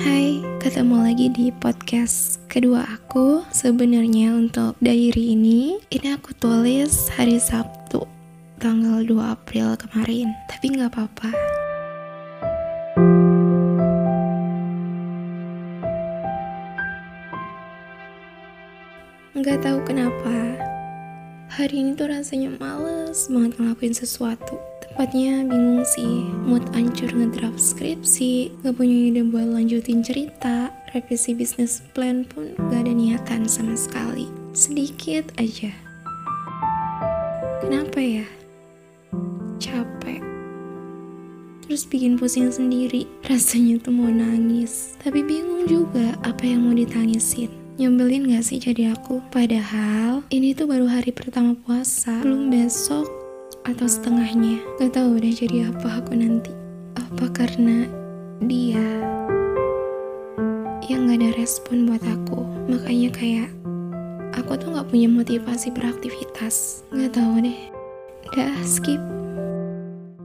Hai, ketemu lagi di podcast kedua aku. Sebenarnya untuk diary ini, ini aku tulis hari Sabtu, tanggal 2 April kemarin. Tapi nggak apa-apa. Nggak tahu kenapa, hari ini tuh rasanya males banget ngelakuin sesuatu. Tepatnya bingung sih, mood ancur ngedraft skripsi, gak punya ide buat lanjutin cerita, revisi bisnis plan pun gak ada niatan sama sekali. Sedikit aja. Kenapa ya? Capek. Terus bikin pusing sendiri, rasanya tuh mau nangis. Tapi bingung juga apa yang mau ditangisin. Nyebelin gak sih jadi aku? Padahal ini tuh baru hari pertama puasa, belum besok atau setengahnya. Gak tahu udah jadi apa aku nanti. Apa karena dia yang gak ada respon buat aku. Makanya kayak aku tuh gak punya motivasi beraktivitas. Gak tahu deh. Udah skip.